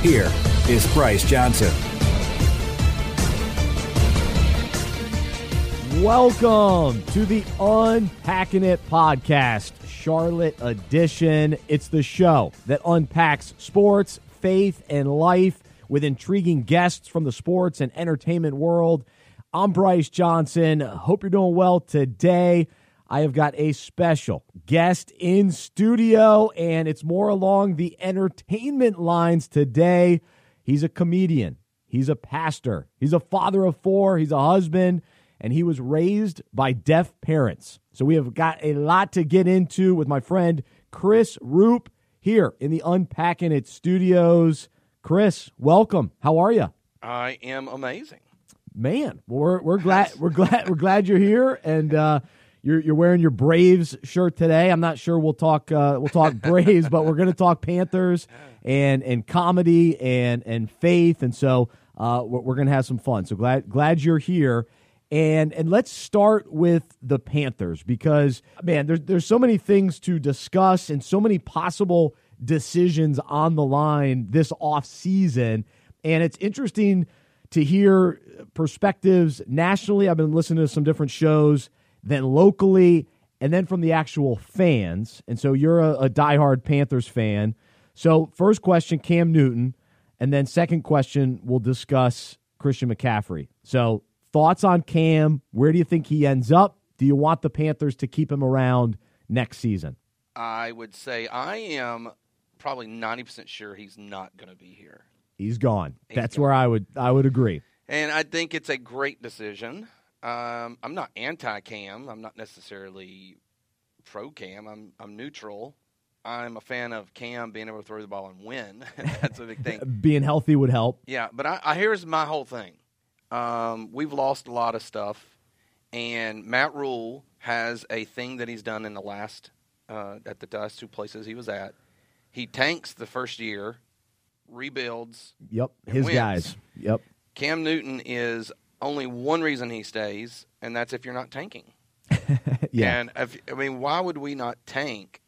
here is Bryce Johnson. Welcome to the Unpacking It podcast, Charlotte edition. It's the show that unpacks sports, faith, and life with intriguing guests from the sports and entertainment world. I'm Bryce Johnson. Hope you're doing well today. I have got a special guest in studio, and it's more along the entertainment lines today. He's a comedian, he's a pastor, he's a father of four, he's a husband, and he was raised by deaf parents. So we have got a lot to get into with my friend Chris Ruppe here in the Unpacking It studios. Chris, welcome. How are you? I am amazing. Man, we're we're glad we're glad we're glad you're here, and uh, you're you're wearing your Braves shirt today. I'm not sure we'll talk uh, we'll talk Braves, but we're going to talk Panthers and and comedy and and faith, and so uh, we're, going to have some fun. So glad glad you're here. And and let's start with the Panthers because man, there's there's so many things to discuss and so many possible decisions on the line this off season, and it's interesting to hear perspectives nationally. I've been listening to some different shows, then locally, and then from the actual fans. And so you're a, a diehard Panthers fan. So first question, Cam Newton, and then second question, we'll discuss Christian McCaffrey. So thoughts on Cam? Where do you think he ends up? Do you want the Panthers to keep him around next season? I would say I am probably 90% sure he's not going to be here. He's gone. He's That's gone. where I would I would agree. And I think it's a great decision. Um, I'm not anti Cam. I'm not necessarily pro Cam. I'm I'm neutral. I'm a fan of Cam being able to throw the ball and win. That's a big thing. Being healthy would help. Yeah, but I, I here's my whole thing. Um, we've lost a lot of stuff, and Matt Rhule has a thing that he's done in the last uh, at the last two places he was at. He tanks the first year, rebuilds. Yep, his wins. guys. Yep. Cam Newton is only one reason he stays, and that's if you're not tanking. Yeah. And if, I mean, why would we not tank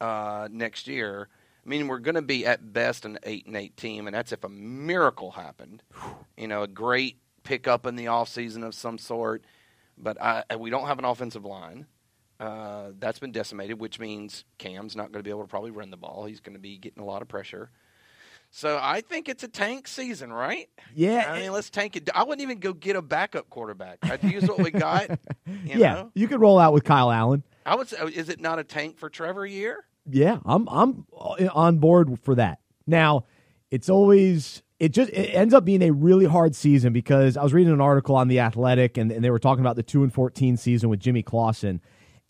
uh, next year? I mean, we're going to be at best an eight and eight team, and that's if a miracle happened. You know, a great pickup in the offseason of some sort. But I, we don't have an offensive line. Uh, that's been decimated, which means Cam's not going to be able to probably run the ball. He's going to be getting a lot of pressure. So I think it's a tank season, right? Yeah. I eh mean, let's tank it. I wouldn't even go get a backup quarterback. I'd use what we got. You yeah, know? you could roll out with Kyle Allen. I would say, oh, is it not a tank for Trevor year? Yeah, I'm I'm uh, on board for that. Now, it's always it just it ends up being a really hard season because I was reading an article on the Athletic and, and they were talking about the two and fourteen season with Jimmy Clausen,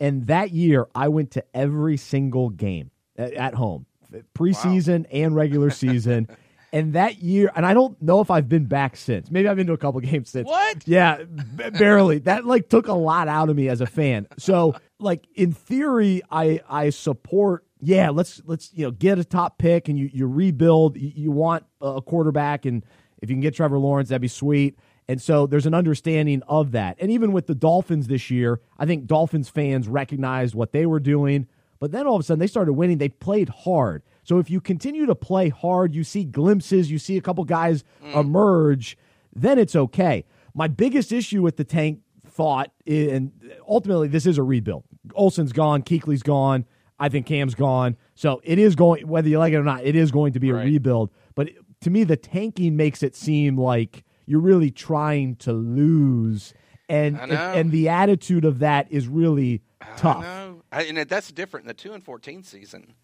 and that year I went to every single game at, at home, preseason and regular season. And that year, and I don't know if I've been back since. Maybe I've been to a couple games since. What? Yeah, b- barely. That like took a lot out of me as a fan. So, like in theory, I I support. Yeah, let's let's you know get a top pick and you you rebuild. You, you want a quarterback, and if you can get Trevor Lawrence, that'd be sweet. And so there's an understanding of that. And even with the Dolphins this year, I think Dolphins fans recognized what they were doing. But then all of a sudden they started winning. They played hard. So if you continue to play hard, you see glimpses, you see a couple guys emerge, then it's okay. My biggest issue with the tank thought, and ultimately this is a rebuild. Olsen's gone, Kuechly's gone, I think Cam's gone. So it is going, whether you like it or not, it is going to be a rebuild. But to me, the tanking makes it seem like you're really trying to lose. And, and the attitude of that is really tough. I and that's different in the two and fourteen season.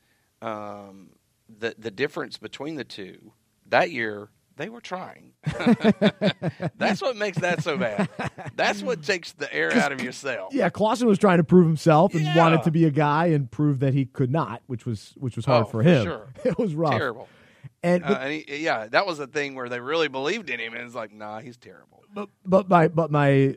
Um, the the difference between the two that year they were trying. that's what makes that so bad. That's what takes the air out of yourself. Yeah, Clausen was trying to prove himself and Yeah. wanted to be a guy and prove that he could not, which was which was hard Oh, for him. sure. It was rough. Terrible. And, Uh, and he, yeah, that was the thing where they really believed in him, and it's like, nah, he's terrible. but, but my but my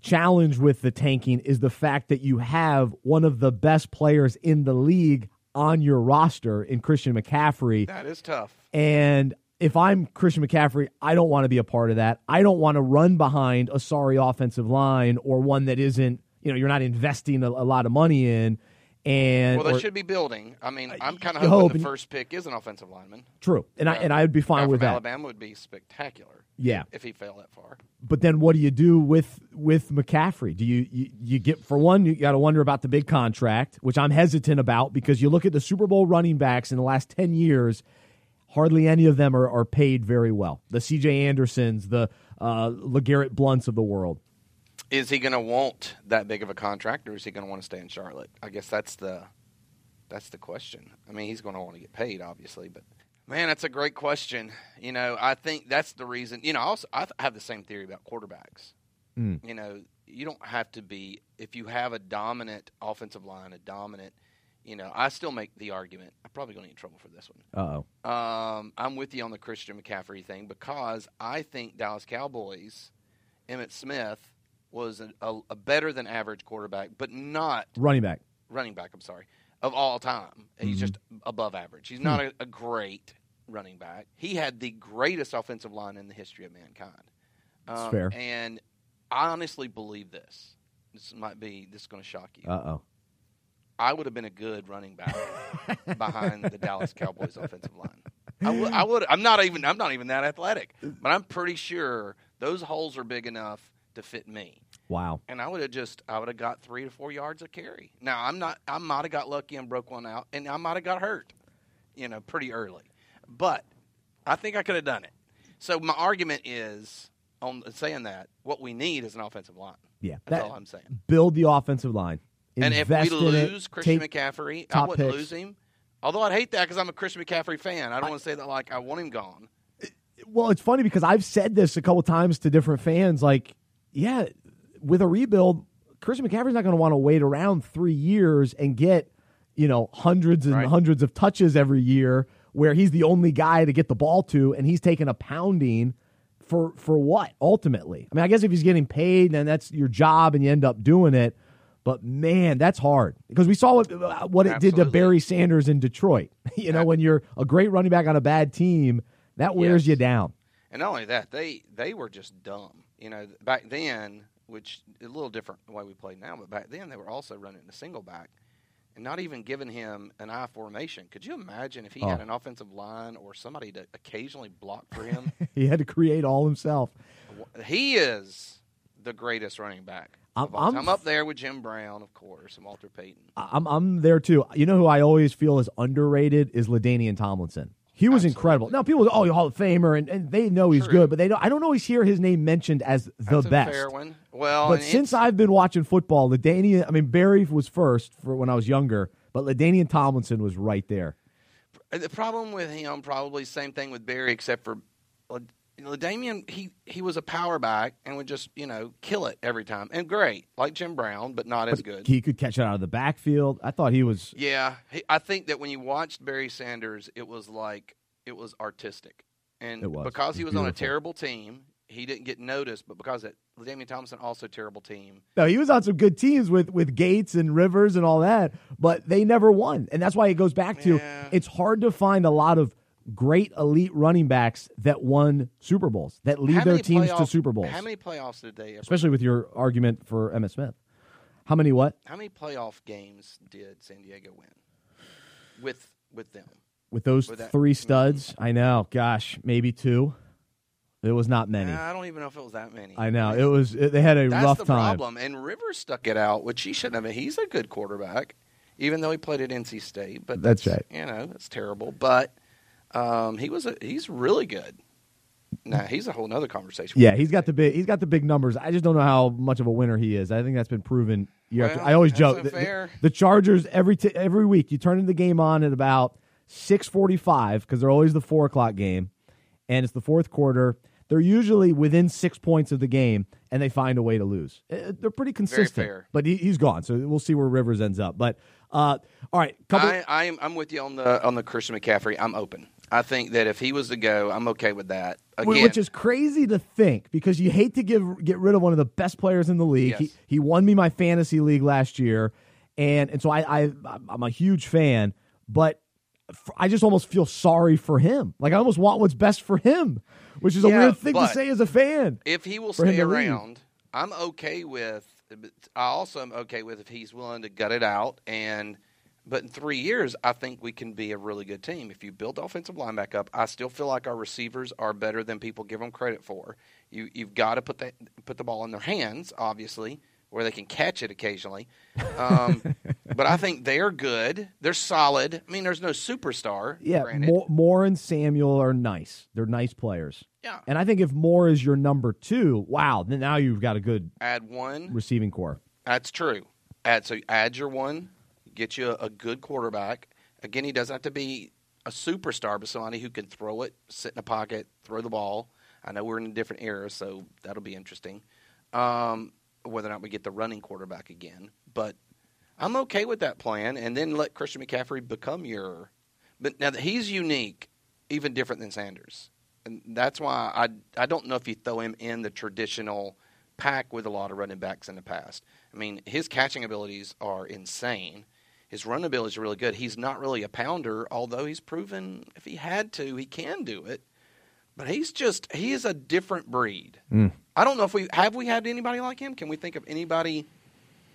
challenge with the tanking is the fact that you have one of the best players in the league on your roster in Christian McCaffrey. That is tough. And if I'm Christian McCaffrey, I don't want to be a part of that. I don't want to run behind a sorry offensive line or one that isn't, you know, you're not investing a, a lot of money in. And Well, they or- should be building. I mean, I'm kind of hoping hope, the first pick is an offensive lineman. true, and I and I'd be fine with that. Alabama would be spectacular. Yeah. if he fell that far. But then what do you do with with McCaffrey? Do you you, you get for one you got to wonder about the big contract, which I'm hesitant about because you look at the Super Bowl running backs in the last 10 years, hardly any of them are, are paid very well. The CJ Andersons, the uh LeGarrette Blunts of the world. Is he going to want that big of a contract, or is he going to want to stay in Charlotte? I guess that's the that's the question. I mean, he's going to want to get paid, obviously, but man, that's a great question. You know, I think that's the reason. You know, I also I have the same theory about quarterbacks. Mm. You know, you don't have to be if you have a dominant offensive line, a dominant. You know, I still make the argument. I'm probably going to get in trouble for this one. Uh-oh. Um, I'm with you on the Christian McCaffrey thing because I think Dallas Cowboys, Emmitt Smith was a, a, a better than average quarterback, but not Running back. running back. I'm sorry, of all time. He's Mhm. just above average. He's not a, a great running back. He had the greatest offensive line in the history of mankind. That's Um, fair. And I honestly believe this. This might be this is going to shock you. Uh-oh. I would have been a good running back behind the Dallas Cowboys offensive line. I would. I would. I'm not even. I'm not even that athletic, but I'm pretty sure those holes are big enough to fit me. Wow. And I would have just. I would have got three to four yards of carry. Now I'm not. I might have got lucky and broke one out, and I might have got hurt. You know, pretty early, but I think I could have done it. So my argument is on saying that what we need is an offensive line. Yeah. That's That- all I'm saying. build the offensive line. And if we in it, lose Christian McCaffrey, I wouldn't picks. lose him. Although I'd hate that because I'm a Christian McCaffrey fan. I don't want to say that like I want him gone. Well, it's funny because I've said this a couple times to different fans. Like, yeah, with a rebuild, Christian McCaffrey's not going to want to wait around three years and get, you know, hundreds and Right. hundreds of touches every year, where he's the only guy to get the ball to, and he's taking a pounding for for what ultimately? I mean, I guess if he's getting paid, then that's your job, and you end up doing it. But man, that's hard because we saw what uh, what it did to Barry Sanders in Detroit. you know, when you're a great running back on a bad team, that wears Yes. you down. And not only that, they they were just dumb. You know, back then, which a little different the way we play now, but back then they were also running a single back and not even giving him an I formation. Could you imagine if he had Oh. an offensive line or somebody to occasionally block for him? he had to create all himself. he is the greatest running back. I'm- I'm. I'm up there with Jim Brown, of course, and Walter Payton. I'm I'm there too. You know who I always feel is underrated is LaDainian Tomlinson. He was incredible. Now people, go, oh, Hall of Famer, and, and they know he's True. good, but they don't. I don't always hear his name mentioned as the That's best. fair one. Well, But since I've been watching football, LaDainian, I mean Barry was first for when I was younger, but LaDainian Tomlinson was right there. Uh, the problem with him, probably same thing with Barry, except for Damien. He he was a power back and would just you know kill it every time, and great like Jim Brown, but not as good. He could catch it out of the backfield. I thought he was. yeah, he, I think that when you watched Barry Sanders, it was like it was artistic, and was. because he was was on a terrible team, he didn't get noticed. But because it, Damian Thompson also terrible team. No, he was on some good teams with with Gates and Rivers and all that, but they never won, and that's why it goes back to Yeah. it's hard to find a lot of great elite running backs that won Super Bowls that lead their teams to Super Bowls. How many playoffs did they? Ever, Especially with your argument for Emmitt Smith. How many what how many playoff games did San Diego win with with them? With those With that- three studs? I know. Gosh, maybe two. It was not many. Nah, I don't even know if it was that many. I know it was. It, they had a That's rough the time. problem. And Rivers stuck it out, which he shouldn't have. He's a good quarterback, even though he played at NC State. But That's right. You know, that's terrible. But um, he was. A, he's really good. Nah, he's a whole nother conversation. Yeah, he's got the big. He's got the big numbers. I just don't know how much of a winner he is. I think that's been proven year after. Well, I always that's joke. The, the Chargers every t- every week you turn the game on at about six forty five because they're always the four o'clock game, and it's the fourth quarter. they're usually within six points of the game and they find a way to lose. Uh, They're pretty consistent. fair. But he, he's gone, so we'll see where Rivers ends up. But uh, all right, couple. I, I'm I'm with you on the on the Christian McCaffrey. I'm open. I think that if he was to go, I'm okay with that. Again, Which is crazy to think because you hate to give get rid of one of the best players in the league. Yes. He he won me my fantasy league last year, and and so I, I I'm a huge fan, but I just almost feel sorry for him. Like I almost want what's best for him, which is a Yeah, weird thing to say as a fan. if he will stay leave. around, I'm okay with. I also am okay with if he's willing to gut it out and. But in three years, I think we can be a really good team. If you build the offensive line back up, I still feel like our receivers are better than people give them credit for. You you've got to put the put the ball in their hands, obviously, where they can catch it occasionally. Um, but I think they're good. They're solid. I mean, there's no superstar. Yeah, Moore and Samuel are nice. They're nice players. Yeah. And I think if Moore is your number two, wow, then now you've got a good Add one. receiving corps. That's true. Add so add your one, get you a, a good quarterback. Again, he doesn't have to be a superstar, but somebody who can throw it, sit in a pocket, throw the ball. I know we're in a different era, so that'll be interesting. Um, whether or not we get the running quarterback again, but I'm okay with that plan, and then let Christian McCaffrey become your. But now that he's unique, even different than Sanders, and that's why I I don't know if you throw him in the traditional pack with a lot of running backs in the past. I mean, his catching abilities are insane. His run ability is really good. He's not really a pounder, although he's proven if he had to, he can do it. But he's just he is a different breed. I don't know if we have we had anybody like him. Can we think of anybody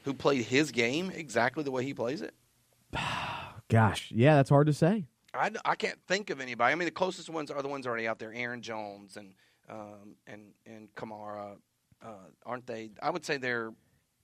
who played his game exactly the way he plays it? Gosh, yeah, that's hard to say. I, I can't think of anybody. I mean, the closest ones are the ones already out there: Aaron Jones and um, and and Kamara. Uh, aren't they? I would say they're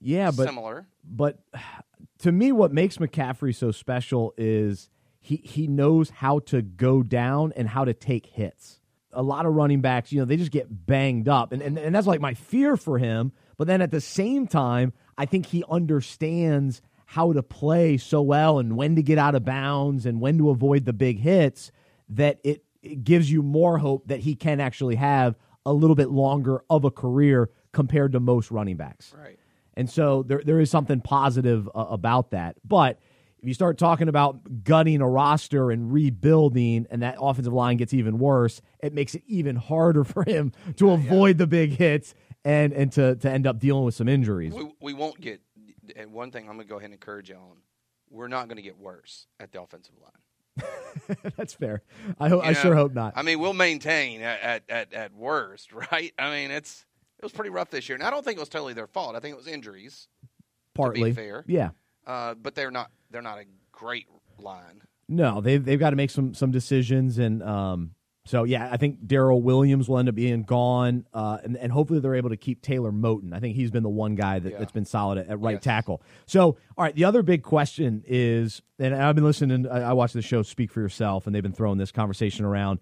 Yeah, but similar. but to me, what makes McCaffrey so special is he he knows how to go down and how to take hits. A lot of running backs, you know, they just get banged up, and and, and that's like my fear for him. But then at the same time, I think he understands how to play so well and when to get out of bounds and when to avoid the big hits that it, it gives you more hope that he can actually have a little bit longer of a career compared to most running backs. Right. And so there there is something positive uh, about that. But if you start talking about gutting a roster and rebuilding, and that offensive line gets even worse, it makes it even harder for him to avoid the big hits and and to to end up dealing with some injuries. We, we won't get. And one thing I'm going to go ahead and encourage you on: we're not going to get worse at the offensive line. That's fair. I hope. I You sure hope not. I mean, we'll maintain at, at, at, at worst, right? I mean, it's it was pretty rough this year, and I don't think it was totally their fault. I think it was injuries, Partly fair. Yeah. uh, but they're not they're not a great line. No, they've they've got to make some some decisions, and um, so yeah, I think Daryl Williams will end up being gone, uh, and and hopefully they're able to keep Taylor Moton. I think he's been the one guy that, Yeah. that's been solid at, at right Yes. tackle. So, all right, the other big question is, and I've been listening. I, I watched the show Speak for Yourself, and they've been throwing this conversation around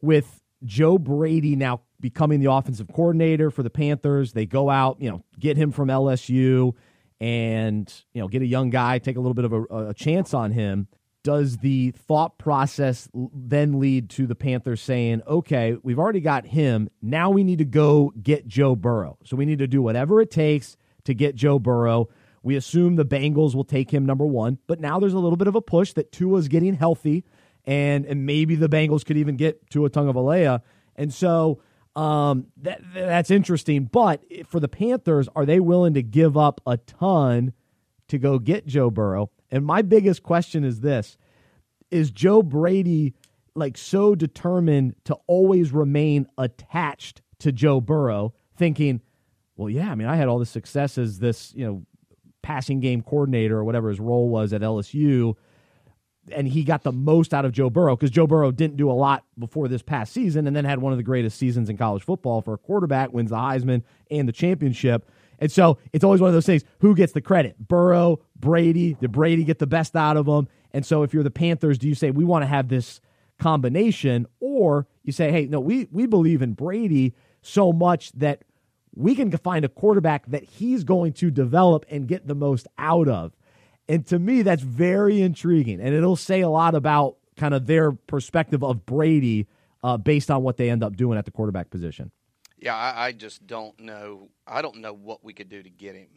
with Joe Brady now becoming the offensive coordinator for the Panthers. They go out, you know, get him from LSU and, you know, get a young guy, take a little bit of a, a chance on him. Does the thought process then lead to the Panthers saying, okay, we've already got him. Now we need to go get Joe Burrow. So we need to do whatever it takes to get Joe Burrow. We assume the Bengals will take him number one, but now there's a little bit of a push that Tua's getting healthy, and and maybe the Bengals could even get Tua Tagovailoa, and so um, that that's interesting. But for the Panthers, are they willing to give up a ton to go get Joe Burrow? And my biggest question is this: Is Joe Brady like so determined to always remain attached to Joe Burrow, thinking, well, yeah, I mean, I had all the success as this, you know, passing game coordinator or whatever his role was at LSU, and he got the most out of Joe Burrow because Joe Burrow didn't do a lot before this past season, and then had one of the greatest seasons in college football for a quarterback, wins the Heisman and the championship. And so it's always one of those things: who gets the credit? Burrow, Brady? Did Brady get the best out of them? And so, if you're the Panthers, do you say we want to have this combination, or you say, hey, no, we we believe in Brady so much that we can find a quarterback that he's going to develop and get the most out of. And to me, that's very intriguing. And it'll say a lot about kind of their perspective of Brady uh, based on what they end up doing at the quarterback position. Yeah, I, I just don't know. I don't know what we could do to get him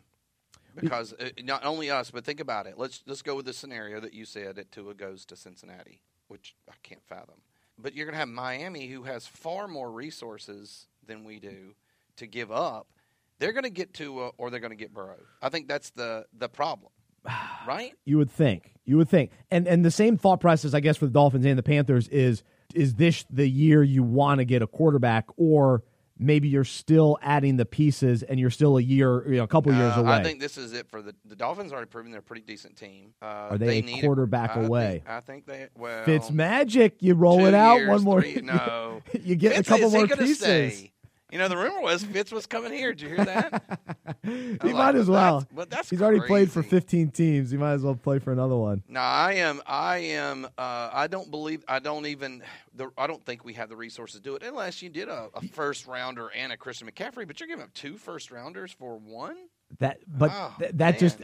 because uh, not only us, but think about it. Let's let's go with the scenario that you said that Tua goes to Cincinnati, which I can't fathom. But you're going to have Miami, who has far more resources than we do to give up. They're going to get Tua, or they're going to get Burrow. I think that's the the problem, right? You would think. You would think. And and the same thought process, I guess, for the Dolphins and the Panthers is is this the year you want to get a quarterback, or maybe you're still adding the pieces and you're still a year, you know, a couple Uh, years away. I think this is it for the the Dolphins. Already proven they're a pretty decent team. Uh, Are they a need quarterback I away? Think, I think they. Well, Fitz magic. You roll it out years, one more. three- no, you get Fitz, a couple more pieces. Stay? You know, the rumor was Fitz was coming here. Did you hear that? He like, might as well. that's- but that's He's already played for 15 teams. He might as well play for another one. No, I am. I am. Uh, I don't believe. I don't even. The, I don't think we have the resources to do it unless you did a, a first rounder and a Christian McCaffrey. But you're giving up two first rounders for one. That, but Oh, th- that just,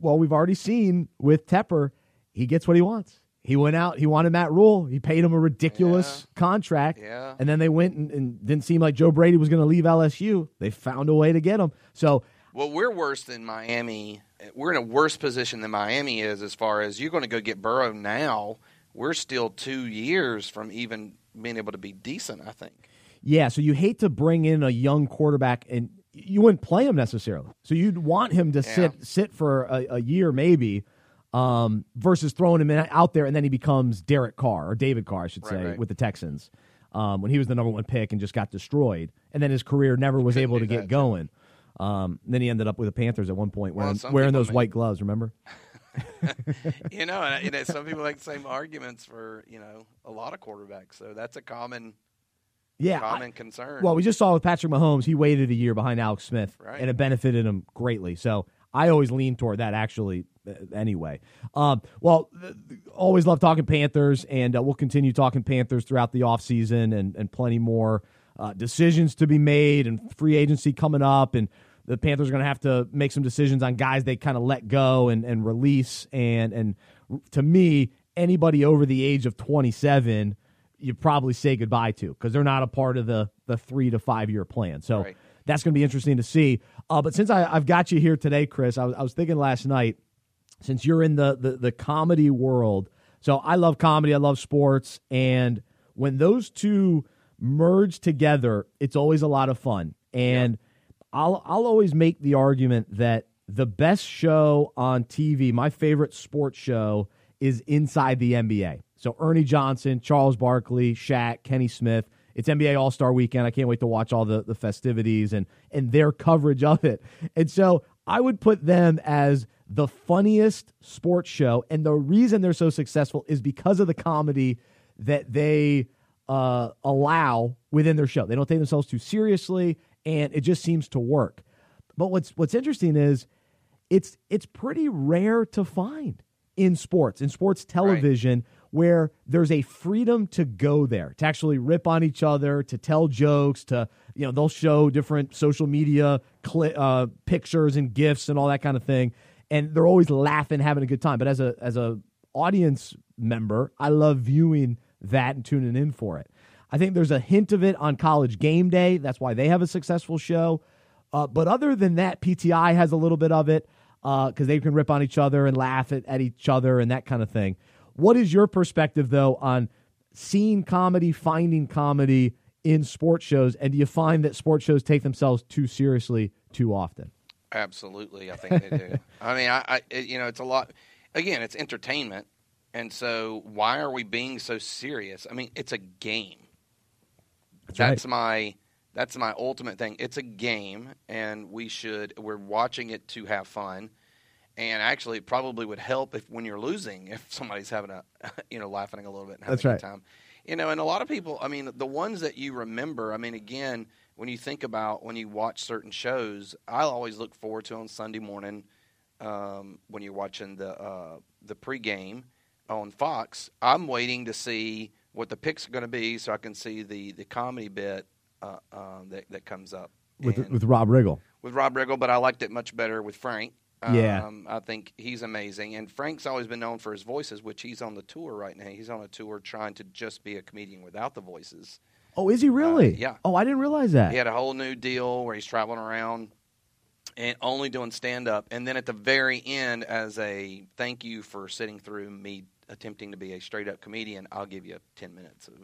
well, we've already seen with Tepper, he gets what he wants. He went out. He wanted Matt Rhule. He paid him a ridiculous contract. Yeah. And then they went and, and didn't seem like Joe Brady was going to leave LSU. They found a way to get him. So Well, we're worse than Miami. We're in a worse position than Miami is as far as you're going to go get Burrow now. We're still two years from even being able to be decent. I think. Yeah, so you hate to bring in a young quarterback and you wouldn't play him necessarily. So you'd want him to sit sit for a, a year maybe, um, versus throwing him in, out there and then he becomes Derek Carr or David Carr, I should say, right. with the Texans. Um, when he was the number one pick and just got destroyed, and then his career never was able to get going. Um, then he ended up with the Panthers at one point, wearing, some wearing those white gloves. Remember? you know, and, and some people make the same arguments for you know a lot of quarterbacks. So that's a common Yeah, I- common concern. Well, we just saw with Patrick Mahomes, he waited a year behind Alex Smith, Right. and it benefited him greatly. So I always lean toward that, actually. uh, Anyway, um, well, always love talking Panthers, and uh, we'll continue talking Panthers throughout the offseason and and plenty more uh, decisions to be made and free agency coming up, and the Panthers are going to have to make some decisions on guys they kind of let go and and release, and and to me, anybody over the age of twenty seven you probably say goodbye to because they're not a part of the the three to five year plan. So Right. That's going to be interesting to see. Uh, but since I, I've got you here today, Chris, I was, I was thinking last night since you're in the, the the comedy world. So I love comedy, I love sports, and when those two merge together, it's always a lot of fun. And I'll I'll always make the argument that the best show on TV, my favorite sports show, is Inside the NBA. So Ernie Johnson, Charles Barkley, Shaq, Kenny Smith. It's NBA All Star Weekend. I can't wait to watch all the, the festivities and and their coverage of it. And so I would put them as the funniest sports show. And the reason they're so successful is because of the comedy that they uh, allow within their show. They don't take themselves too seriously, and it just seems to work. But what's what's interesting is it's it's pretty rare to find in sports in sports television where there's a freedom to go there to actually rip on each other to tell jokes to you know they'll show different social media cli- uh, pictures and gifts and all that kind of thing. And they're always laughing having a good time. But as a as a audience member i love viewing that and tuning in for it. I think there's a hint of it on college game day. That's why they have a successful show. Uh, but other than that, PTI has a little bit of it because they can rip on each other and laugh at, at each other and that kind of thing. What is your perspective, though, on seeing comedy, finding comedy in sports shows? And do you find that sports shows take themselves too seriously too often? Absolutely, I think they do. I mean, I, I it, you know, it's a lot. Again, it's entertainment, and so why are we being so serious? I mean, it's a game. That's That's right. my that's my ultimate thing. It's a game, and we should we're watching it to have fun. And actually, it probably would help if when you're losing, if somebody's having a, you know, laughing a little bit and having That's a right. good time. You know, and a lot of people, I mean, the ones that you remember, I mean, again, when you think about when you watch certain shows, I always look forward to on Sunday morning um, when you're watching the uh, the pregame on Fox. I'm waiting to see what the picks are going to be, so I can see the the comedy bit uh, um, that that comes up With, And- with Rob Riggle. with Rob Riggle, but I liked it much better with Frank Yeah. Um, I think he's amazing. And Frank's always been known for his voices, which he's on the tour right now. He's on a tour trying to just be a comedian without the voices. Oh, is he really? Uh, yeah. Oh, I didn't realize that. He had a whole new deal where he's traveling around and only doing stand up. And then at the very end, as a thank you for sitting through me attempting to be a straight up comedian, I'll give you 10 minutes of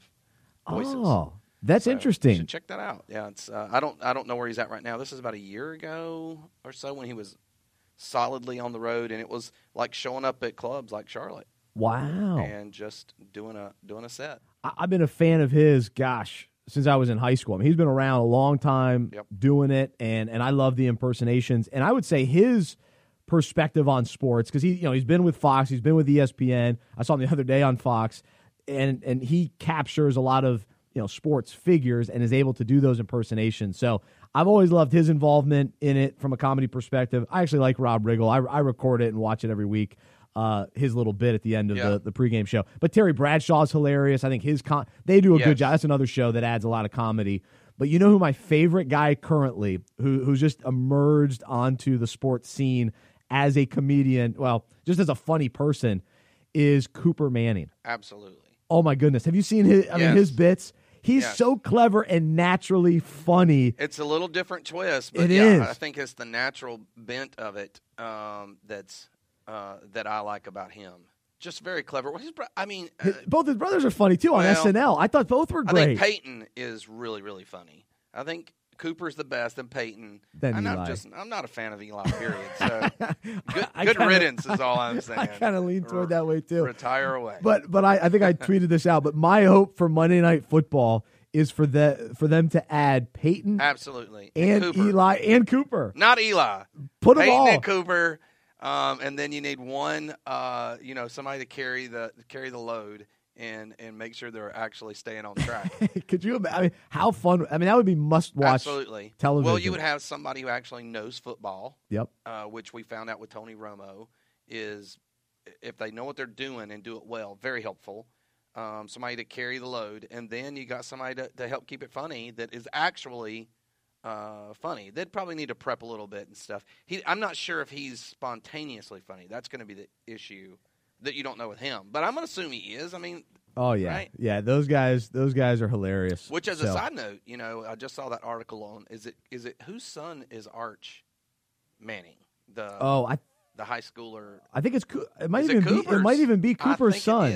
voices. Oh, that's So, You interesting. should check that out. Yeah, it's uh, I don't I don't know where he's at right now. This is about a year ago or so when he was solidly on the road, and it was like showing up at clubs like Charlotte Wow. and just doing a doing a set. I- I've been a fan of his, gosh, since I was in high school. I mean, he's been around a long time Yep. doing it, and and I love the impersonations. And I would say his perspective on sports because he, you know, he's been with Fox, he's been with ESPN. I saw him the other day on Fox, and and he captures a lot of you know sports figures and is able to do those impersonations. So. I've always loved his involvement in it from a comedy perspective. I actually like Rob Riggle. I, I record it and watch it every week. Uh, his little bit at the end of Yeah. the, the pregame show. But Terry Bradshaw's hilarious. I think his con- they do a good job. That's another show that adds a lot of comedy. But you know who my favorite guy currently, who who's just emerged onto the sports scene as a comedian, well, just as a funny person, is Cooper Manning. Absolutely. Oh my goodness, have you seen his? I mean, his bits. He's Yes. so clever and naturally funny. It's a little different twist, but It yeah, is. I think it's the natural bent of it um, that's uh, that I like about him. Just very clever. Well, his bro- I mean, uh, both his brothers are funny too on Well, SNL. I thought both were I great. think Peyton is really really funny. I think Cooper's the best, and Peyton. Then I'm Eli. not just. I'm not a fan of Eli. Period. So good, I good kinda- riddance is all I'm saying. I kind of lean toward that way too. Retire away. But but I, I think I tweeted this out. But my hope for Monday Night Football is for the for them to add Peyton Absolutely. and Cooper. Eli and Cooper. Not Eli. Put them Peyton all. and Cooper. Um, and then you need one, uh, you know, somebody to carry the carry the load and and make sure they're actually staying on track. Could you? ima- I mean, how fun? I mean, that would be must watch. Absolutely. television. Well, you would have somebody who actually knows football, Yep. uh, which we found out with Tony Romo is if they know what they're doing and do it well, very helpful. Um, somebody to carry the load, and then you got somebody to, to help keep it funny that is actually uh, funny. They'd probably need to prep a little bit and stuff. He, I'm not sure if he's spontaneously funny. That's going to be the issue that you don't know with him. But I'm going to assume he is. I mean, Oh yeah, Right. yeah. Those guys, those guys are hilarious. Which, as So, a side note, you know, I just saw that article on is it is it whose son is Arch Manning, the Oh, I the high schooler? I think it's it might Is it even be it might even be I Cooper's son.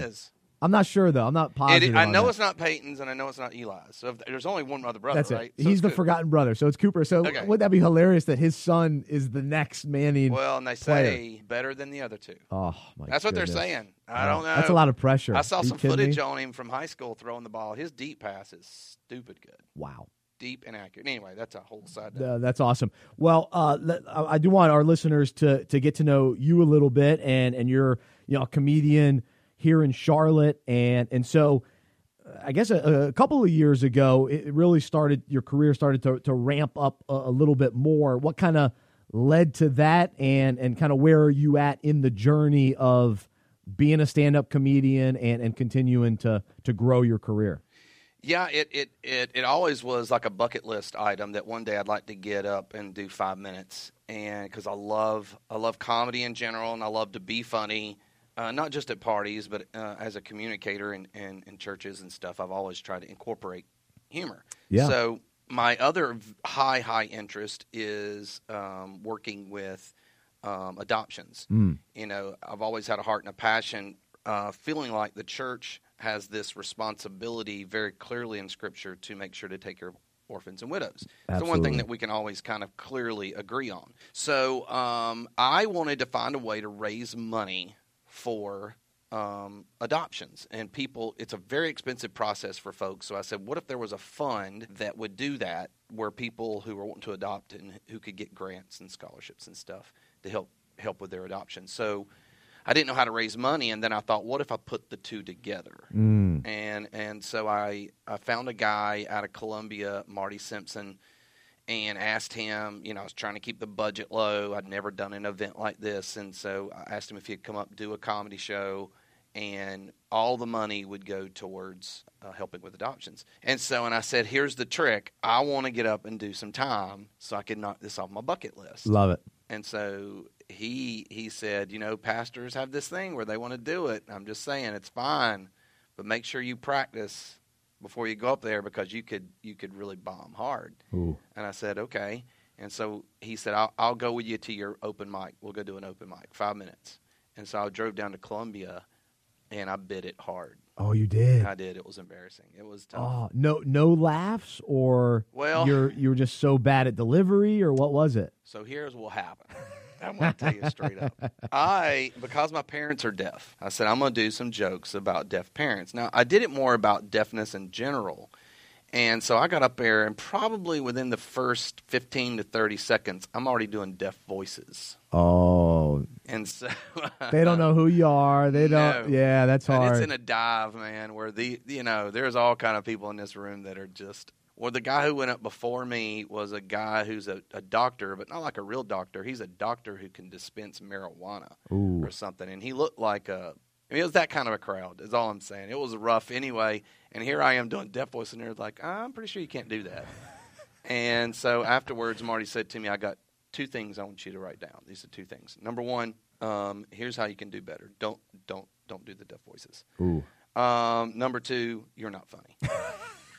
It. I'm not sure though. I'm not It, positive. I know that. it's not Peyton's, and I know it's not Eli's. So there's only one other brother, That's it. right? So He's the good. forgotten brother, so it's Cooper. So Okay. would that be hilarious that his son is the next Manning? Well, and they player. say better than the other two. oh my! God. That's what they're saying. I don't know. That's a lot of pressure. I saw some footage me? on him from high school throwing the ball. His deep pass is stupid good, Wow. deep and accurate. Anyway, that's a whole side. note. Uh, that's awesome. Well, uh, I I do want our listeners to to get to know you a little bit, and and you're you know a comedian here in Charlotte, and and so uh, I guess a, a couple of years ago, it really started. Your career started to to ramp up a, a little bit more. What kind of led to that, and and kind of where are you at in the journey of being a stand up comedian and and continuing to to grow your career? Yeah, it, it, it, it always was like a bucket list item that one day I'd like to get up and do five minutes, and because I love I love comedy in general, and I love to be funny, uh, not just at parties, but uh, as a communicator in, in, in churches and stuff. I've always tried to incorporate humor. Yeah. So my other high high interest is um, working with um, adoptions. Mm. You know, I've always had a heart and a passion, uh, feeling like the church has this responsibility very clearly in Scripture to make sure to take care of orphans and widows. It's the one thing that we can always kind of clearly agree on. So um, I wanted to find a way to raise money for um, adoptions and people. It's a very expensive process for folks. So I said, what if there was a fund that would do that, where people who are wanting to adopt and who could get grants and scholarships and stuff to help help with their adoption. So I didn't know how to raise money, and then I thought, what if I put the two together? Mm. and and so I I found a guy out of Columbia, Marty Simpson, and asked him. You know, I was trying to keep the budget low. I'd never done an event like this, and so I asked him if he'd come up do a comedy show, and all the money would go towards uh, helping with adoptions. And so, and I said, here's the trick. I want to get up and do some time so I can knock this off my bucket list. Love it. And so he he said, you know, pastors have this thing where they want to do it. I'm just saying it's fine, but make sure you practice before you go up there because you could you could really bomb hard. Ooh. And I said, okay. And so he said, I'll, I'll go with you to your open mic. We'll go do an open mic, five minutes. And so I drove down to Columbia, and I bit it hard. Oh, you did. I did. It was embarrassing. It was tough. Oh, no, no laughs, or Well- you're you were just so bad at delivery, or what was it? So here's what happened. I'm going to tell you straight up. I, because my parents are deaf, I said I'm going to do some jokes about deaf parents. Now, I did it more about deafness in general. And so I got up there, and probably within the first 15 to 30 seconds, I'm already doing deaf voices. Oh, And so they don't know who you are. They don't. No. Yeah, that's And hard. it's in a dive, man, where the you know there's all kind of people in this room that are just. Well, the guy who went up before me was a guy who's a, a doctor, but not like a real doctor. He's a doctor who can dispense marijuana Ooh. or something, and he looked like a. I mean, it was that kind of a crowd. Is all I'm saying. It was rough anyway, and here I am doing deaf voice, and they're like, "I'm pretty sure you can't do that." and so afterwards, Marty said to me, "I got two things I want you to write down. These are two things. Number one, um, here's how you can do better. Don't don't don't do the deaf voices. Ooh. Um, number two, you're not funny.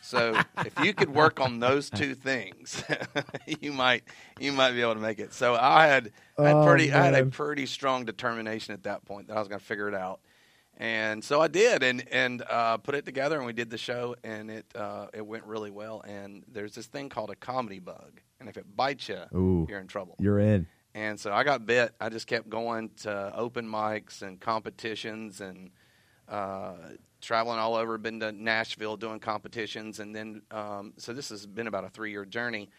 so if you could work on those two things, you might you might be able to make it. So I had I had Oh, I had a pretty strong determination at that point that I was going to figure it out. And so I did, and and uh, put it together, and we did the show, and it uh, it went really well. And there's this thing called a comedy bug, and if it bites you, you're in trouble. You're in. And so I got bit. I just kept going to open mics and competitions and uh, traveling all over. Been to Nashville doing competitions, and then um, so this has been about a three year journey.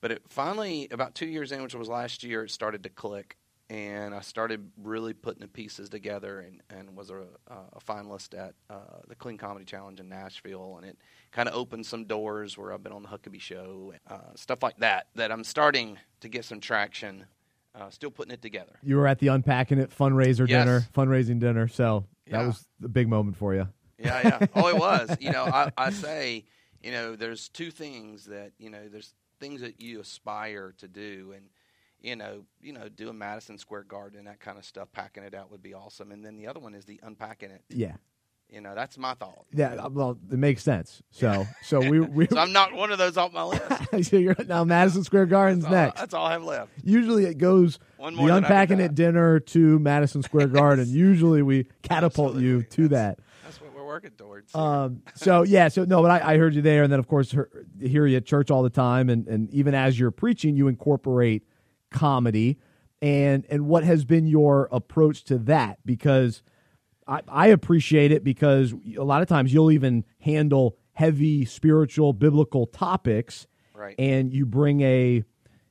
But it finally, about two years in, which was last year, it started to click, and I started really putting the pieces together, and, and was a, a finalist at uh, the Clean Comedy Challenge in Nashville, and it kind of opened some doors where I've been on the Huckabee Show, uh, stuff like that. That I'm starting to get some traction. Uh, still putting it together. You were at the unpacking it fundraiser Yes. dinner, fundraising dinner. So that Yeah. was a big moment for you. Yeah, yeah. Oh, it was. You know, I, I say, you know, there's two things that you know, there's things that you aspire to do, and you know, you know, doing Madison Square Garden, that kind of stuff, packing it out would be awesome. And then the other one is the unpacking it. Yeah. You know, that's my thought. Yeah. Well, it makes sense. So, so we we. So I'm not one of those off my list. so you're now Madison Square Garden's That's all, next. that's all I have left. Usually it goes One the more I unpacking that. dinner to Madison Square Garden. Usually we catapult you Absolutely. to that. That's what we're working towards. Um, so yeah, so no, but I, I heard you there, and then of course hear, hear you at church all the time, and and even as you're preaching, you incorporate comedy, and and what has been your approach to that? Because I, I appreciate it because a lot of times you'll even handle heavy spiritual biblical topics, Right. And you bring a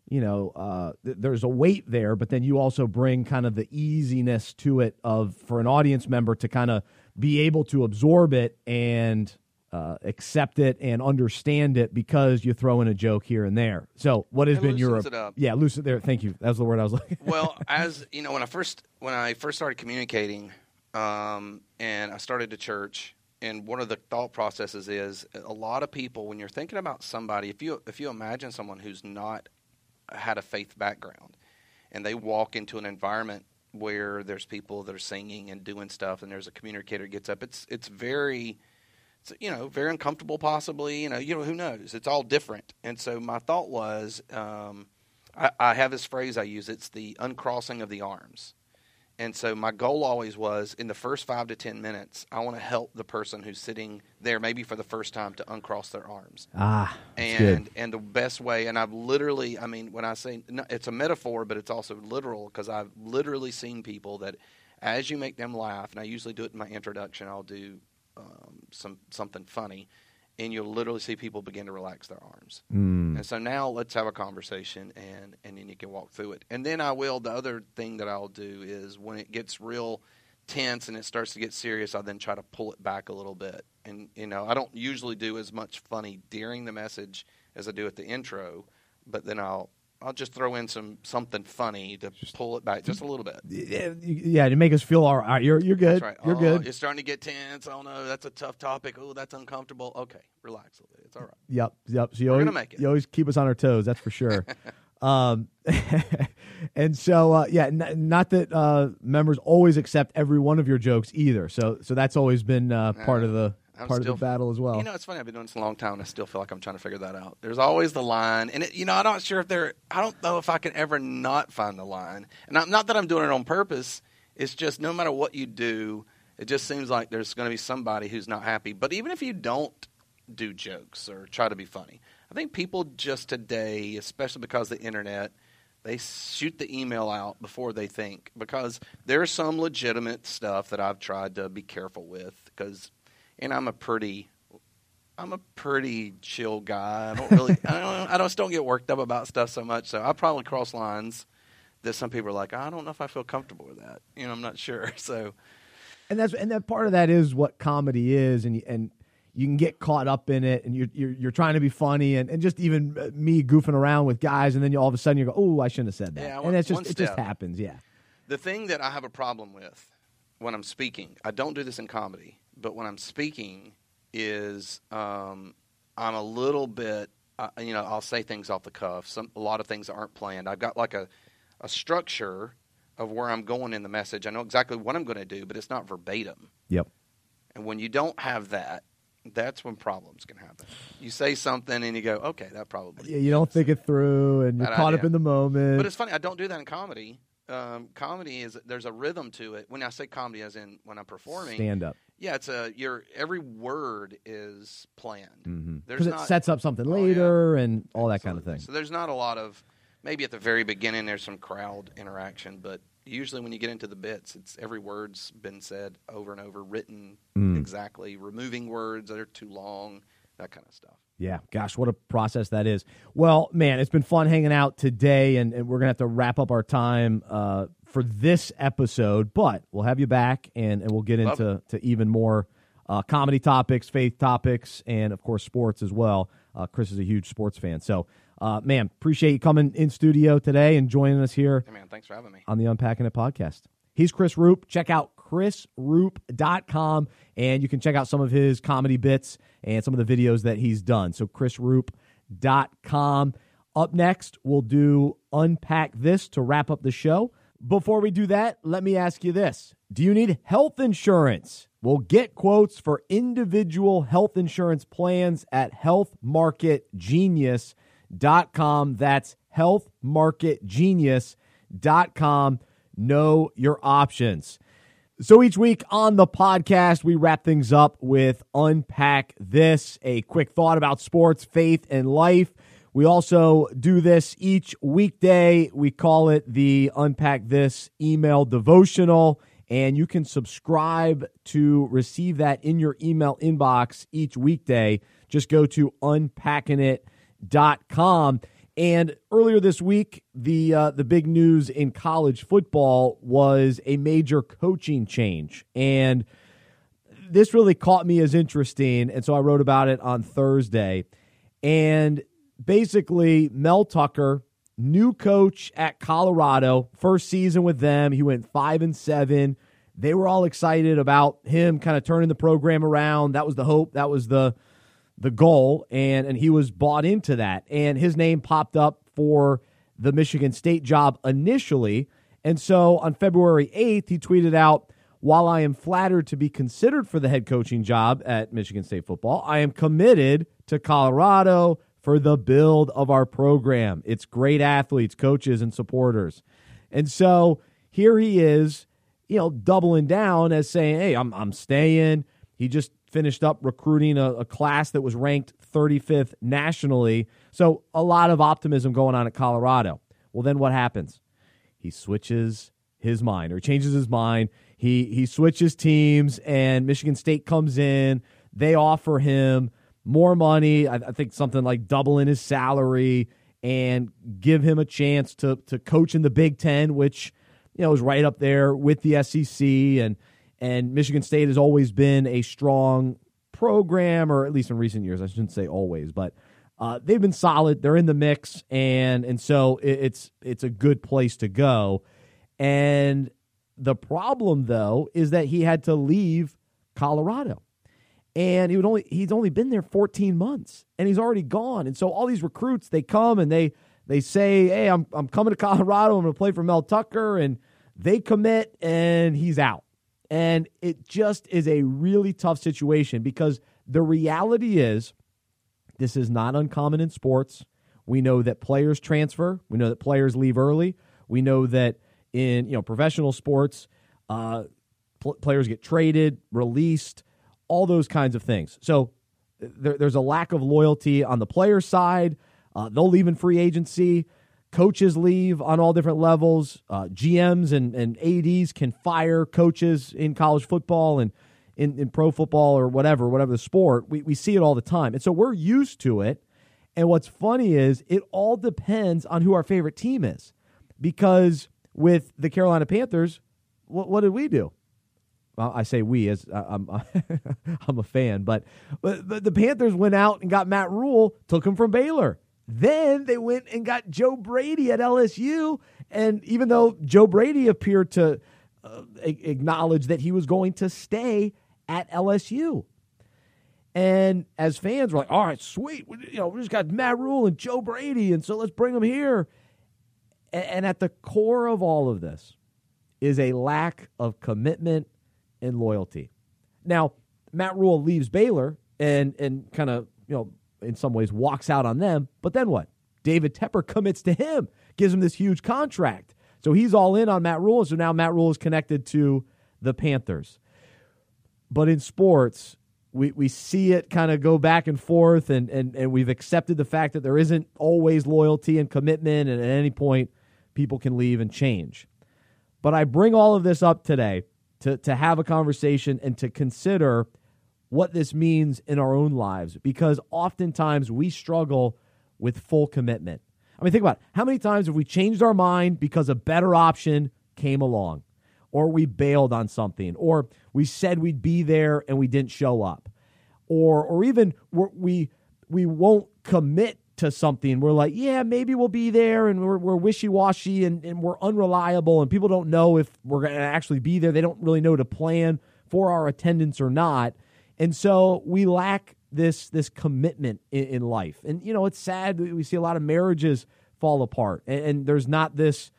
you know, uh, th- there's a weight there, but then you also bring kind of the easiness to it of for an audience member to kind of be able to absorb it and uh, accept it and understand it because you throw in a joke here and there. So, what has It been your yeah, loosen there? Thank you. That was the word I was looking. well, as you know, when I first when I first started communicating, um, and I started to church, and one of the thought processes is a lot of people when you're thinking about somebody, if you if you imagine someone who's not had a faith background, and they walk into an environment where there's people that are singing and doing stuff, and there's a communicator gets up, it's it's very it's, you know, very uncomfortable, possibly. You know, you know, who knows? It's all different. And so my thought was, um, I, I have this phrase I use. It's the uncrossing of the arms. And so my goal always was, in the first five to ten minutes, I want to help the person who's sitting there, maybe for the first time, to uncross their arms. ah, And good. and the best way, and I've literally, I mean, when I say it's a metaphor, but it's also literal because I've literally seen people that, as you make them laugh, and I usually do it in my introduction, I'll do um, some something funny, and you'll literally see people begin to relax their arms. Mm. And so now let's have a conversation, and and then you can walk through it. And then I will. The other thing that I'll do is when it gets real tense and it starts to get serious, I then try to pull it back a little bit. And you know, I don't usually do as much funny during the message as I do at the intro, but then I'll I'll just throw in some something funny to pull it back just a little bit. Yeah, yeah, to make us feel all right. You're you're good. That's right. You're oh, good. It's starting to get tense. Oh no, that's a tough topic. Oh, that's uncomfortable. Okay, relax a little bit. It's all right. Yep, yep. So you We're always, gonna make it. you always keep us on our toes. That's for sure. Um, and so uh, yeah, n- not that uh, members always accept every one of your jokes either. So so that's always been uh, part of the I'm part still- of the battle as well. You know, it's funny. I've been doing this a long time, and I still feel like I'm trying to figure that out. There's always the line, and it, you know, I'm not sure if there. I don't know if I can ever not find the line. And I'm, not that I'm doing it on purpose. It's just no matter what you do, it just seems like there's going to be somebody who's not happy. But even if you don't do jokes or try to be funny, I think people just today, especially because of the internet, they shoot the email out before they think because there's some legitimate stuff that I've tried to be careful with because and I'm a pretty I'm a pretty chill guy. I don't really I don't I just don't get worked up about stuff so much. So I probably cross lines that some people are like, I don't know if I feel comfortable with that. You know, I'm not sure. So and that's and that part of that is what comedy is, and you- and you can get caught up in it, and you're you're, you're trying to be funny, and, and just even uh, me goofing around with guys, and then you all of a sudden you go, oh, I shouldn't have said that, Yeah, and it's just it just happens, yeah. the thing that I have a problem with when I'm speaking, I don't do this in comedy, but when I'm speaking, is um, I'm a little bit, uh, you know, I'll say things off the cuff. Some a lot of things aren't planned. I've got like a a structure of where I'm going in the message. I know exactly what I'm going to do, but it's not verbatim. Yep. And when you don't have that, that's when problems can happen. You say something and you go, okay, that probably. Yeah, you don't think it through, and you're caught up in the moment. But it's funny. I don't do that in comedy. Um, comedy is there's a rhythm to it. When I say comedy, as in when I'm performing, Stand up yeah, it's a your every word is planned. because There's it not sets up something Oh, yeah. later and all that kind of thing. So there's not a lot of maybe at the very beginning there's some crowd interaction, but usually when you get into the bits, it's every word's been said over and over, written Mm. exactly, removing words that are too long, that kind of stuff. Yeah, gosh, what a process that is. Well, man, it's been fun hanging out today, and, and we're gonna have to wrap up our time uh, for this episode, but we'll have you back, and, and we'll get Love into to even more uh, comedy topics, faith topics, and of course sports as well. Uh, Chris is a huge sports fan, so uh, man, appreciate you coming in studio today and joining us here Hey man, thanks for having me. on the Unpacking It podcast. He's Chris Ruppe. Check out chrisruppe.com and you can check out some of his comedy bits and some of the videos that he's done. So chrisruppe.com. Up next, we'll do Unpack This to wrap up the show. Before we do that, let me ask you this. Do you need health insurance? Well, get quotes for individual health insurance plans at healthmarketgenius.com. That's healthmarketgenius.com. Know your options. So each week on the podcast, we wrap things up with Unpack This, a quick thought about sports, faith, and life. We also do this each weekday. We call it the Unpack This email devotional, and you can subscribe to receive that in your email inbox each weekday. Just go to unpackingit.com. And earlier this week, the uh, the big news in college football was a major coaching change, and this really caught me as interesting, and so I wrote about it on Thursday. And basically, Mel Tucker, new coach at Colorado, first season with them, he went five and seven. They were all excited about him kind of turning the program around. That was the hope. That was the the goal, and and he was bought into that. And his name popped up for the Michigan State job initially. And so on February 8th, he tweeted out, While I am flattered to be considered for the head coaching job at Michigan State football, I am committed to Colorado for the build of our program. It's great athletes, coaches, and supporters. And so here he is, you know, doubling down as saying, Hey, I'm I'm staying. He just finished up recruiting a, a class that was ranked 35th nationally. So a lot of optimism going on at Colorado. Well, then what happens? He switches his mind or changes his mind. He he switches teams, and Michigan State comes in. They offer him more money. I, I think something like doubling his salary and give him a chance to to coach in the Big Ten, which you know is right up there with the SEC and and Michigan State has always been a strong program, or at least in recent years. I shouldn't say always, but uh, they've been solid. They're in the mix, and and so it, it's it's a good place to go. And the problem, though, is that he had to leave Colorado, and he would only he's only been there 14 months, and he's already gone. And so all these recruits they come and they they say, "Hey, I'm I'm coming to Colorado. I'm going to play for Mel Tucker," and they commit, and he's out. And it just is a really tough situation because the reality is, this is not uncommon in sports. We know that players transfer. We know that players leave early. We know that in you know professional sports, uh, pl- players get traded, released, all those kinds of things. So there, there's a lack of loyalty on the player side. Uh, they'll leave in free agency. Coaches leave on all different levels. Uh, GMs and, and ADs can fire coaches in college football and in, in pro football or whatever, whatever the sport. We, we see it all the time. And so we're used to it. And what's funny is it all depends on who our favorite team is. Because with the Carolina Panthers, what, what did we do? Well, I say we as uh, I'm I'm a fan, but, but the Panthers went out and got Matt Rhule, took him from Baylor. Then they went and got Joe Brady at LSU, and even though Joe Brady appeared to uh, acknowledge that he was going to stay at LSU, and as fans were like, "All right, sweet, we, you know, we just got Matt Rhule and Joe Brady, and so let's bring them here." And, and at the core of all of this is a lack of commitment and loyalty. Now, Matt Rhule leaves Baylor and and kind of you know in some ways walks out on them, but then what? David Tepper commits to him, gives him this huge contract. So he's all in on Matt Rhule, and so now Matt Rhule is connected to the Panthers. But in sports, we, we see it kind of go back and forth, and, and, and we've accepted the fact that there isn't always loyalty and commitment, and at any point, people can leave and change. But I bring all of this up today to, to have a conversation and to consider what this means in our own lives because oftentimes we struggle with full commitment. I mean, think about it. how many times have we changed our mind because a better option came along, or we bailed on something, or we said we'd be there and we didn't show up, or or even we we won't commit to something. We're like, yeah, maybe we'll be there, and we're, we're wishy washy and, and we're unreliable, and people don't know if we're going to actually be there. They don't really know to plan for our attendance or not. And so we lack this this commitment in, in life. And you know, it's sad we see a lot of marriages fall apart, and, and there's not this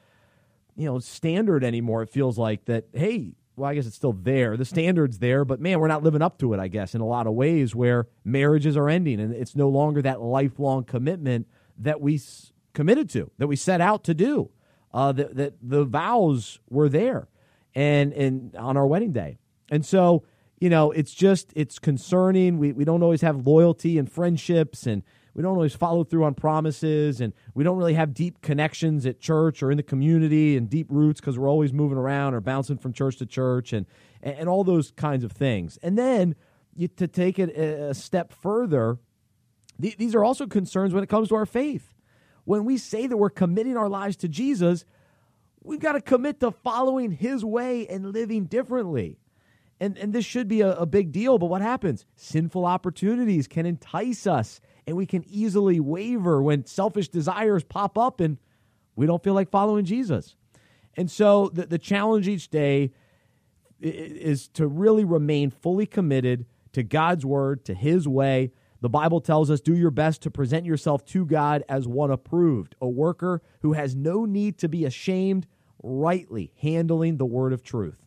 you know standard anymore. It feels like that. Hey, well, I guess it's still there. The standard's there, but man, we're not living up to it, I guess, in a lot of ways where marriages are ending and it's no longer that lifelong commitment that we s- committed to, that we set out to do, uh, that, that the vows were there and, and on our wedding day. And so, you know, it's just, it's concerning. We, we don't always have loyalty and friendships and, we don't always follow through on promises and we don't really have deep connections at church or in the community and deep roots because we're always moving around or bouncing from church to church and and all those kinds of things. And then you, to take it a step further th- these are also concerns when it comes to our faith. When we say that we're committing our lives to jesus we've got to commit to following his way and living differently. And, and this should be a, a big deal but what happens? Sinful opportunities can entice us and we can easily waver when selfish desires pop up and we don't feel like following Jesus. And so the, the challenge each day is to really remain fully committed to God's word, to his way. The Bible tells us do your best to present yourself to God as one approved, a worker who has no need to be ashamed, rightly handling the word of truth.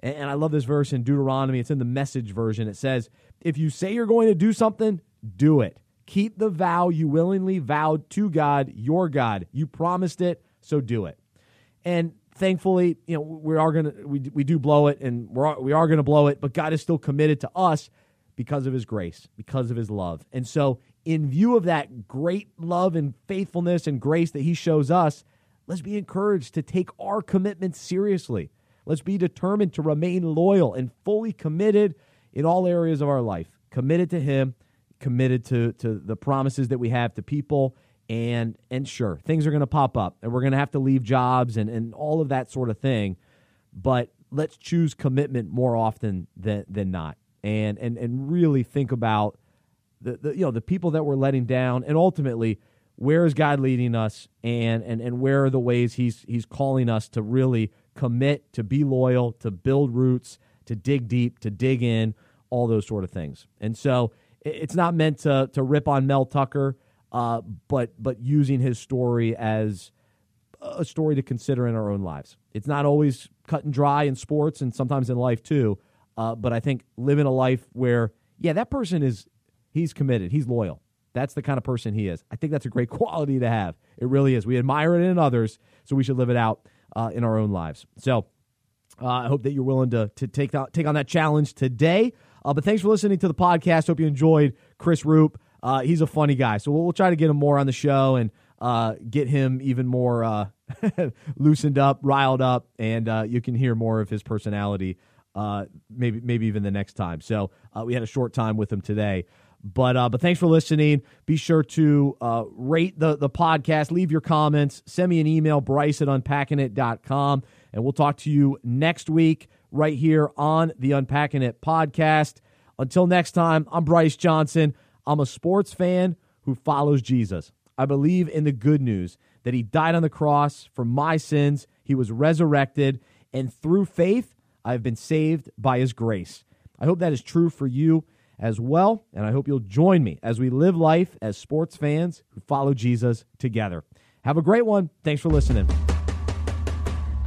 And, and I love this verse in Deuteronomy. It's in the message version. It says, If you say you're going to do something, do it. Keep the vow you willingly vowed to God, your God. You promised it, so do it. And thankfully, you know, we are going to we, we do blow it and we're we are going to blow it, but God is still committed to us because of his grace, because of his love. And so, in view of that great love and faithfulness and grace that he shows us, let's be encouraged to take our commitment seriously. Let's be determined to remain loyal and fully committed in all areas of our life, committed to him committed to to the promises that we have to people. And and sure things are going to pop up and we're going to have to leave jobs and and all of that sort of thing. But let's choose commitment more often than than not. And and and really think about the, the you know the people that we're letting down and ultimately where is God leading us? And and and where are the ways he's he's calling us to really commit to be loyal to build roots to dig deep to dig in all those sort of things. And so it's not meant to to rip on Mel Tucker. uh, but but using his story as a story to consider in our own lives. It's not always cut and dry in sports and sometimes in life too. Uh, but I think living a life where, yeah, that person is, he's committed, he's loyal. That's the kind of person he is. I think that's a great quality to have. It really is. We admire it in others, so we should live it out uh, in our own lives. So uh, I hope that you're willing to, to take, that, take on that challenge today. Uh, but thanks for listening to the podcast. Hope you enjoyed Chris Ruppe. Uh, he's a funny guy, so we'll, we'll, try to get him more on the show and uh, get him even more uh, loosened up, riled up, and uh, you can hear more of his personality. Uh, maybe, maybe even the next time. So uh, we had a short time with him today, but uh, but thanks for listening. Be sure to rate the the podcast, leave your comments, send me an email, Bryce at unpackingit.com, and we'll talk to you next week right here on the Unpacking It podcast. Until next time, I'm Bryce Johnson. I'm a sports fan who follows Jesus. I believe in the good news that he died on the cross for my sins, he was resurrected, and through faith, I have been saved by his grace. I hope that is true for you as well, and I hope you'll join me as we live life as sports fans who follow Jesus together. Have a great one. Thanks for listening.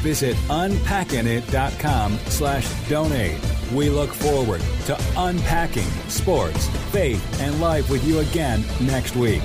visit unpackingit.com slash donate. We look forward to unpacking sports, faith, and life with you again next week.